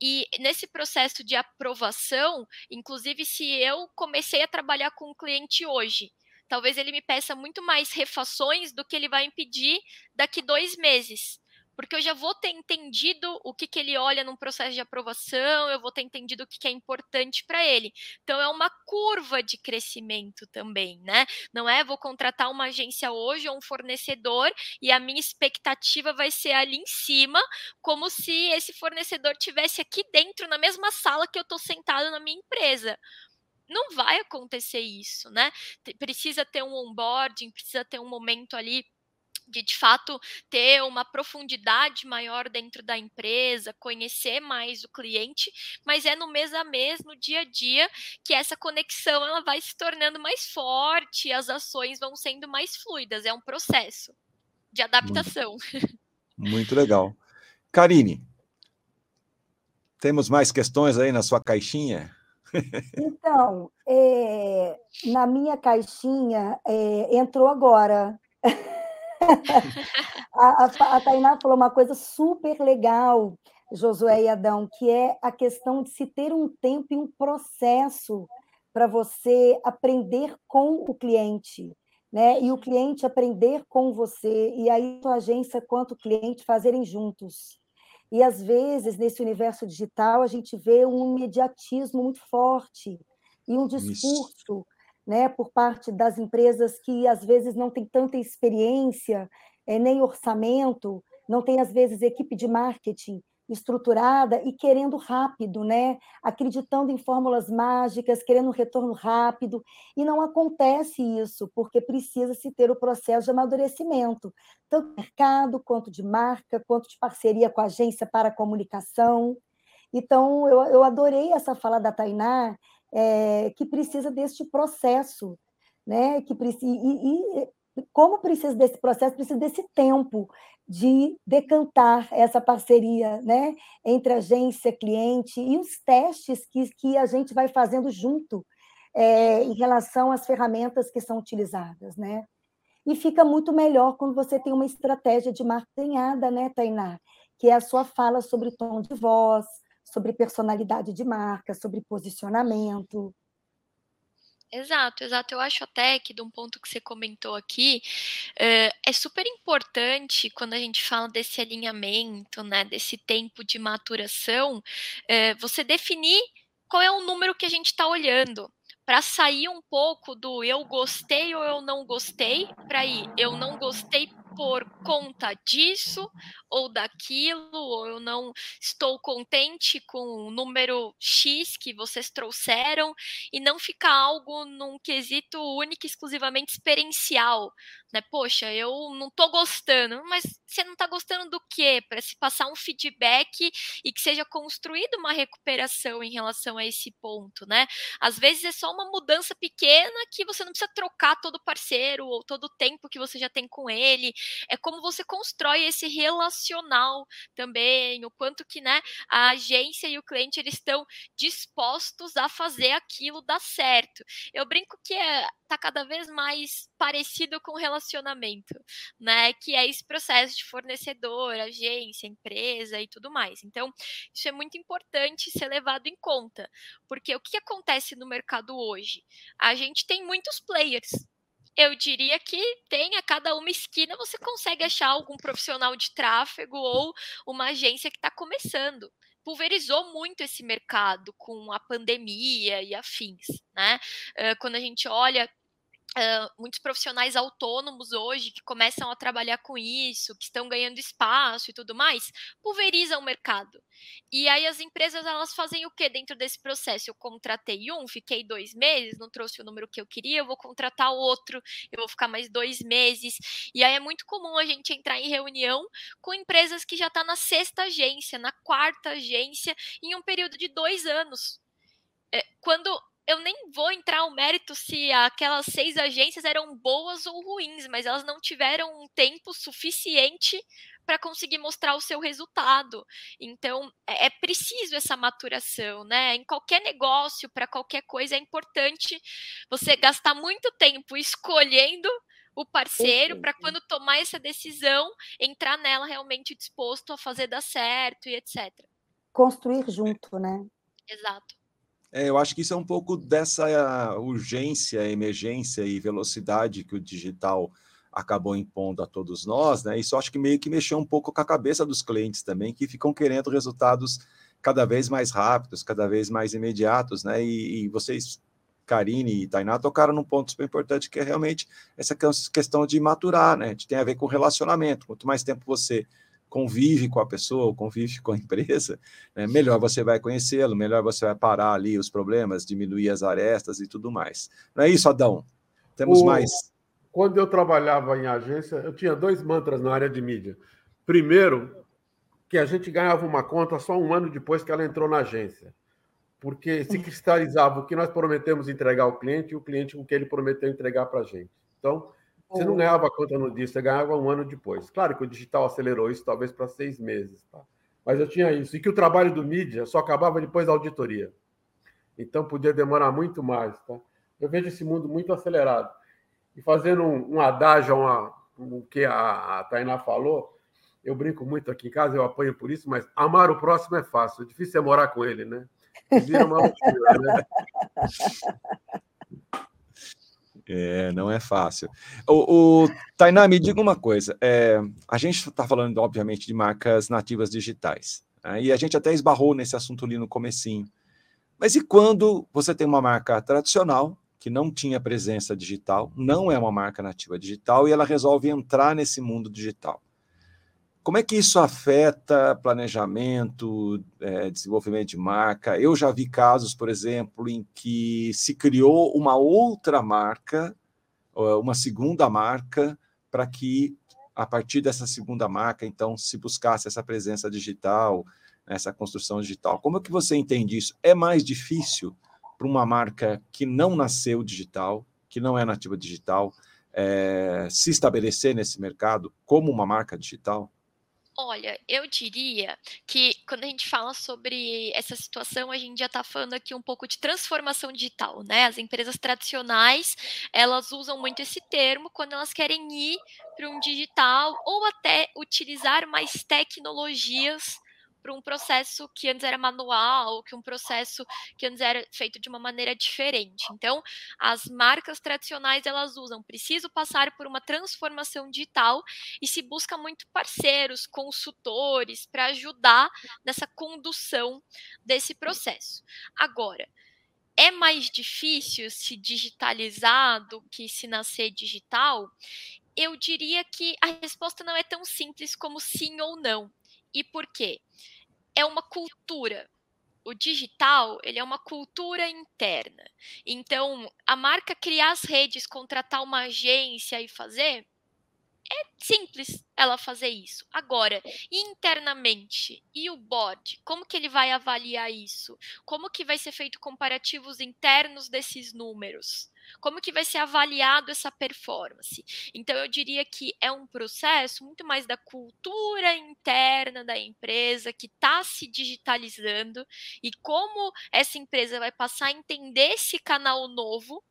E nesse processo de aprovação, inclusive se eu comecei a trabalhar com um cliente hoje, talvez ele me peça muito mais refações do que ele vai me pedir daqui dois meses porque eu já vou ter entendido o que, que ele olha num processo de aprovação, eu vou ter entendido o que, que é importante para ele. Então, é uma curva de crescimento também, né? Não é vou contratar uma agência hoje ou um fornecedor e a minha expectativa vai ser ali em cima, como se esse fornecedor tivesse aqui dentro, na mesma sala que eu estou sentado na minha empresa não vai acontecer isso, né? Precisa ter um onboarding, precisa ter um momento ali de de fato ter uma profundidade maior dentro da empresa, conhecer mais o cliente, mas é no mês a mês, no dia a dia, que essa conexão ela vai se tornando mais forte, as ações vão sendo mais fluidas, é um processo de adaptação.
Muito, muito legal. Karine, temos mais questões aí na sua caixinha?
Então, é, na minha caixinha é, entrou agora *laughs* a, a, a Tainá falou uma coisa super legal, Josué e Adão, que é a questão de se ter um tempo e um processo para você aprender com o cliente, né? E o cliente aprender com você, e aí a agência quanto o cliente fazerem juntos. E às vezes, nesse universo digital, a gente vê um imediatismo muito forte e um discurso Isso né, por parte das empresas que às vezes não têm tanta experiência, é, nem orçamento, não tem às vezes equipe de marketing estruturada e querendo rápido, né? Acreditando em fórmulas mágicas, querendo um retorno rápido, e não acontece isso, porque precisa se ter o processo de amadurecimento, tanto de mercado, quanto de marca, quanto de parceria com a agência para comunicação. Então, eu, eu adorei essa fala da Tainá, é, que precisa deste processo, né? Que precisa, e, e como precisa desse processo, precisa desse tempo de decantar essa parceria né, entre agência, cliente e os testes que, que a gente vai fazendo junto é, em relação às ferramentas que são utilizadas. Né? E fica muito melhor quando você tem uma estratégia de marca né, Tainá? Que é a sua fala sobre tom de voz, sobre personalidade de marca, sobre posicionamento.
Exato, exato. Eu acho até que, de um ponto que você comentou aqui, uh, é super importante quando a gente fala desse alinhamento, né, desse tempo de maturação, uh, você definir qual é o número que a gente está olhando para sair um pouco do eu gostei ou eu não gostei, para ir eu não gostei por conta disso ou daquilo, ou eu não estou contente com o número X que vocês trouxeram, e não ficar algo num quesito único exclusivamente experiencial, né? Poxa, eu não estou gostando, mas você não está gostando do quê? Para se passar um feedback e que seja construída uma recuperação em relação a esse ponto, né? Às vezes é só uma mudança pequena que você não precisa trocar todo parceiro ou todo o tempo que você já tem com ele, é como você constrói esse relacional também, o quanto que né, a agência e o cliente eles estão dispostos a fazer aquilo dar certo. Eu brinco que é, tá cada vez mais parecido com relacionamento, né? Que é esse processo de fornecedor, agência, empresa e tudo mais. Então, isso é muito importante ser levado em conta, porque o que acontece no mercado hoje? A gente tem muitos players, eu diria que tem a cada uma esquina você consegue achar algum profissional de tráfego ou uma agência que está começando. Pulverizou muito esse mercado com a pandemia e afins, né? Quando a gente olha Uh, muitos profissionais autônomos hoje que começam a trabalhar com isso, que estão ganhando espaço e tudo mais, pulverizam o mercado. E aí as empresas elas fazem o que dentro desse processo? Eu contratei um, fiquei dois meses, não trouxe o número que eu queria, eu vou contratar outro, eu vou ficar mais dois meses. E aí é muito comum a gente entrar em reunião com empresas que já estão tá na sexta agência, na quarta agência, em um período de dois anos. É, quando eu nem vou entrar ao mérito se aquelas seis agências eram boas ou ruins, mas elas não tiveram um tempo suficiente para conseguir mostrar o seu resultado. Então, é, é, preciso essa maturação, né? Em qualquer negócio, para qualquer coisa, é importante você gastar muito tempo escolhendo o parceiro para quando tomar essa decisão, entrar nela realmente disposto a fazer dar certo e etc.
Construir junto, né?
Exato.
É, eu acho que isso é um pouco dessa urgência, emergência e velocidade que o digital acabou impondo a todos nós, né? Isso acho que meio que mexeu um pouco com a cabeça dos clientes também, que ficam querendo resultados cada vez mais rápidos, cada vez mais imediatos, né? E, e vocês, Karine e Tainá, tocaram num ponto super importante, que é realmente essa questão de maturar, né? Que tem a ver com relacionamento. Quanto mais tempo você convive com a pessoa, convive com a empresa, né, melhor você vai conhecê-lo, melhor você vai parar ali os problemas, diminuir as arestas e tudo mais. Não é isso, Adão? Temos o... mais.
Quando eu trabalhava em agência, eu tinha dois mantras na área de mídia. Primeiro, que a gente ganhava uma conta só um ano depois que ela entrou na agência. Porque se cristalizava o que nós prometemos entregar ao cliente e o cliente o que ele prometeu entregar para a gente. Então, você não ganhava conta no dia, você ganhava um ano depois. Claro que o digital acelerou isso, talvez para seis meses. Tá? Mas eu tinha isso. E que o trabalho do mídia só acabava depois da auditoria. Então podia demorar muito mais. Tá? Eu vejo esse mundo muito acelerado. E fazendo um, um adágio uma, o que a, a Tainá falou, eu brinco muito aqui em casa, eu apanho por isso, mas amar o próximo é fácil. O difícil é morar com ele, né? Vira uma loucura, né? *laughs*
É, não é fácil. O, o Tainá, me diga uma coisa. É, a gente está falando, obviamente, de marcas nativas digitais. Né? E a gente até esbarrou nesse assunto ali no comecinho. Mas e quando você tem uma marca tradicional, que não tinha presença digital, não é uma marca nativa digital, e ela resolve entrar nesse mundo digital? Como é que isso afeta planejamento, é, desenvolvimento de marca? Eu já vi casos, por exemplo, em que se criou uma outra marca, uma segunda marca, para que a partir dessa segunda marca, então, se buscasse essa presença digital, essa construção digital. Como é que você entende isso? É mais difícil para uma marca que não nasceu digital, que não é nativa digital, é, se estabelecer nesse mercado como uma marca digital?
Olha, eu diria que quando a gente fala sobre essa situação, a gente já está falando aqui um pouco de transformação digital, né? As empresas tradicionais, elas usam muito esse termo quando elas querem ir para um digital ou até utilizar mais tecnologias para um processo que antes era manual, que um processo que antes era feito de uma maneira diferente. Então, as marcas tradicionais elas usam, preciso passar por uma transformação digital e se busca muito parceiros, consultores para ajudar nessa condução desse processo. Agora, é mais difícil se digitalizar do que se nascer digital? Eu diria que a resposta não é tão simples como sim ou não. E por quê? É uma cultura. O digital, ele é uma cultura interna. Então, a marca criar as redes, contratar uma agência e fazer, é simples ela fazer isso. Agora, internamente, e o board, como que ele vai avaliar isso? Como que vai ser feito comparativos internos desses números? Como que vai ser avaliado essa performance? Então eu diria que é um processo muito mais da cultura interna da empresa que está se digitalizando e como essa empresa vai passar a entender esse canal novo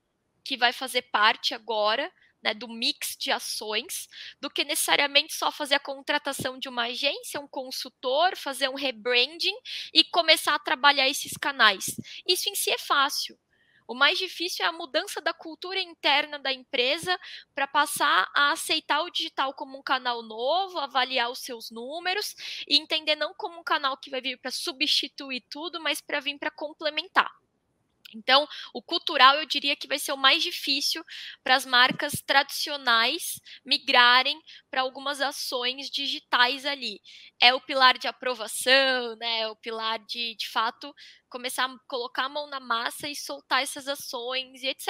que vai fazer parte agora né, do mix de ações, do que necessariamente só fazer a contratação de uma agência, um consultor, fazer um rebranding e começar a trabalhar esses canais. Isso em si é fácil. O mais difícil é a mudança da cultura interna da empresa para passar a aceitar o digital como um canal novo, avaliar os seus números e entender não como um canal que vai vir para substituir tudo, mas para vir para complementar. Então, o cultural eu diria que vai ser o mais difícil para as marcas tradicionais migrarem para algumas ações digitais ali. É o pilar de aprovação, né? É o pilar de, de fato, começar a colocar a mão na massa e soltar essas ações e etc.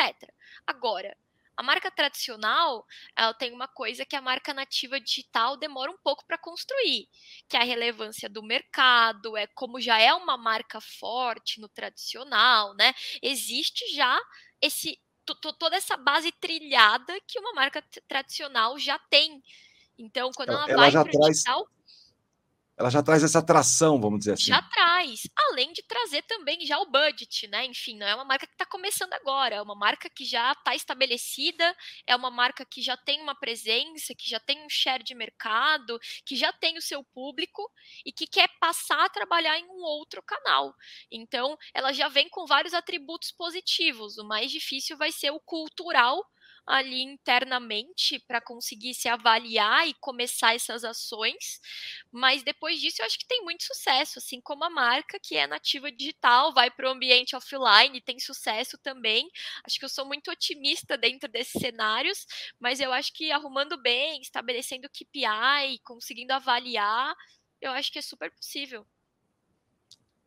Agora, a marca tradicional, ela tem uma coisa que a marca nativa digital demora um pouco para construir, que é a relevância do mercado, é como já é uma marca forte no tradicional, né? Existe já esse toda essa base trilhada que uma marca tradicional já tem. Então, quando ela, ela vai para o digital,
ela já traz essa atração, vamos dizer assim.
Já traz, além de trazer também já o budget, né? Enfim, não é uma marca que está começando agora, é uma marca que já está estabelecida, é uma marca que já tem uma presença, que já tem um share de mercado, que já tem o seu público e que quer passar a trabalhar em um outro canal. Então, ela já vem com vários atributos positivos. O mais difícil vai ser o cultural ali internamente para conseguir se avaliar e começar essas ações. Mas depois disso, eu acho que tem muito sucesso, assim como a marca que é nativa digital, vai para o ambiente offline, tem sucesso também. Acho que eu sou muito otimista dentro desses cenários, mas eu acho que arrumando bem, estabelecendo KPI, conseguindo avaliar, eu acho que é super possível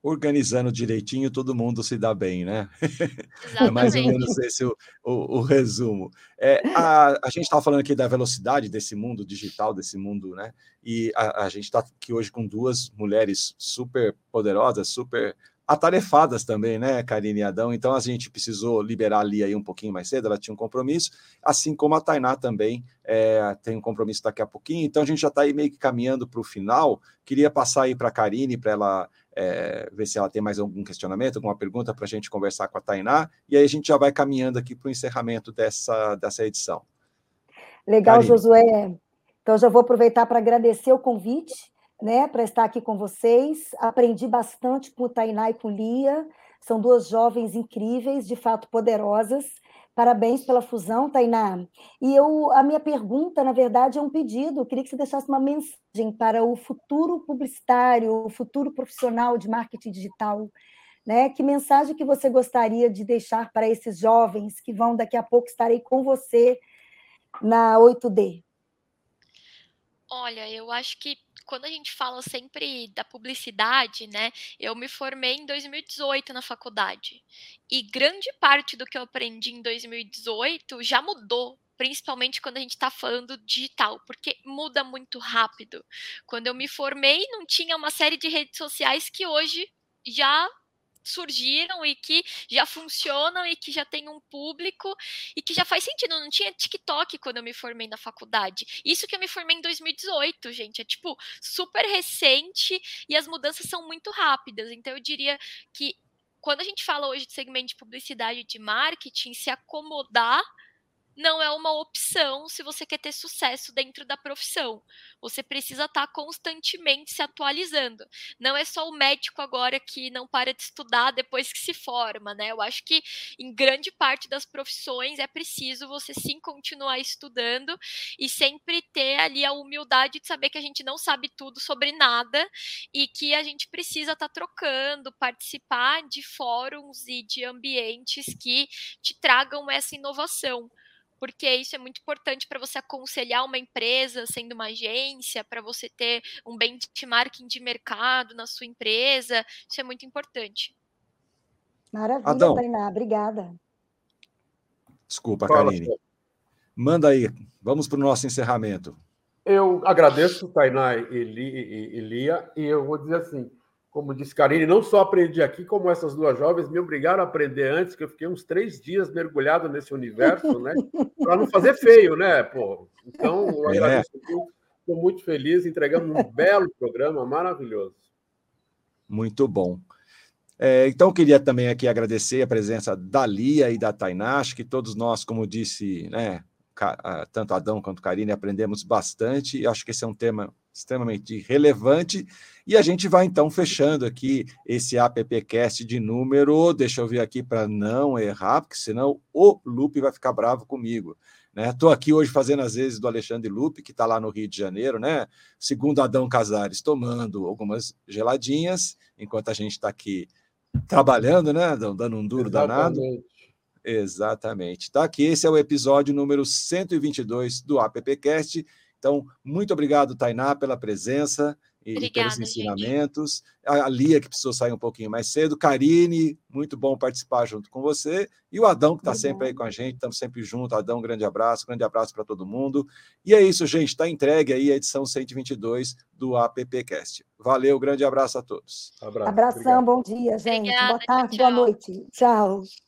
organizando direitinho, todo mundo se dá bem, né? *laughs* é mais ou menos esse o, o, o resumo. É, a, a gente estava falando aqui da velocidade desse mundo digital, desse mundo, né? E a, a gente está aqui hoje com duas mulheres super poderosas, super atarefadas também, né, Karine e Adão? Então a gente precisou liberar ali aí um pouquinho mais cedo, ela tinha um compromisso, assim como a Tainá também é, tem um compromisso daqui a pouquinho, então a gente já está aí meio que caminhando para o final. Queria passar aí para a Karine para ela é, ver se ela tem mais algum questionamento, alguma pergunta para a gente conversar com a Tainá, e aí a gente já vai caminhando aqui para o encerramento dessa, dessa edição.
Legal, Karine. Josué. Então já vou aproveitar para agradecer o convite né, para estar aqui com vocês. Aprendi bastante com o Tainá e com Lia. São duas jovens incríveis, de fato poderosas. Parabéns pela fusão, Tainá. E eu, a minha pergunta, na verdade, é um pedido. Eu queria que você deixasse uma mensagem para o futuro publicitário, o futuro profissional de marketing digital. Né? Que mensagem que você gostaria de deixar para esses jovens que vão daqui a pouco estar aí com você na 8D?
Olha, eu acho que quando a gente fala sempre da publicidade, né? Eu me formei em 2018 na faculdade. E grande parte do que eu aprendi em 2018 já mudou principalmente quando a gente está falando digital, porque muda muito rápido. Quando eu me formei, não tinha uma série de redes sociais que hoje já surgiram e que já funcionam e que já tem um público e que já faz sentido. Não tinha TikTok quando eu me formei na faculdade. Isso que eu me formei em 2018, gente. É tipo super recente e as mudanças são muito rápidas. Então eu diria que quando a gente fala hoje de segmento de publicidade e de marketing, se acomodar não é uma opção se você quer ter sucesso dentro da profissão. Você precisa estar tá constantemente se atualizando. Não é só o médico agora que não para de estudar depois que se forma, né? Eu acho que em grande parte das profissões é preciso você sim continuar estudando e sempre ter ali a humildade de saber que a gente não sabe tudo sobre nada e que a gente precisa estar tá trocando, participar de fóruns e de ambientes que te tragam essa inovação porque isso é muito importante para você aconselhar uma empresa sendo uma agência, para você ter um benchmarking de mercado na sua empresa. Isso é muito importante.
Maravilha, Adão. Tainá, obrigada.
Desculpa, Karine. Manda aí, vamos para o nosso encerramento.
Eu agradeço, Tainá e Lia, e eu vou dizer assim: como disse Karine, não só aprendi aqui, como essas duas jovens me obrigaram a aprender antes, que eu fiquei uns três dias mergulhado nesse universo, né? *laughs* Para não fazer feio, né? Pô, então, eu é. agradeço Estou muito feliz, entregando um belo programa, maravilhoso.
Muito bom. É, então, queria também aqui agradecer a presença da Lia e da Tainá. Acho que todos nós, como disse, né, tanto Adão quanto Karine, aprendemos bastante. E acho que esse é um tema extremamente relevante. E a gente vai então fechando aqui esse AppCast de número, deixa eu ver aqui para não errar, porque senão o Lupe vai ficar bravo comigo. Estou né? aqui hoje fazendo as vezes do Alexandre Lupe, que está lá no Rio de Janeiro, né? segundo Adão Casares, tomando algumas geladinhas, enquanto a gente está aqui trabalhando, né? Dando um duro Exatamente. danado. Exatamente. Tá aqui, esse é o episódio número 122 do AppCast. Então, muito obrigado, Tainá, pela presença e Obrigada, pelos ensinamentos. Gente. A Lia, que precisou sair um pouquinho mais cedo. Karine, muito bom participar junto com você. E o Adão, que está sempre aí com a gente, estamos sempre juntos. Adão, grande abraço, grande abraço para todo mundo. E é isso, gente. Está entregue aí a edição 122 do AppCast. Valeu, grande abraço a todos.
Abraço. Abração, Obrigado. bom dia, gente. Obrigada, boa tarde, tchau. boa noite. Tchau.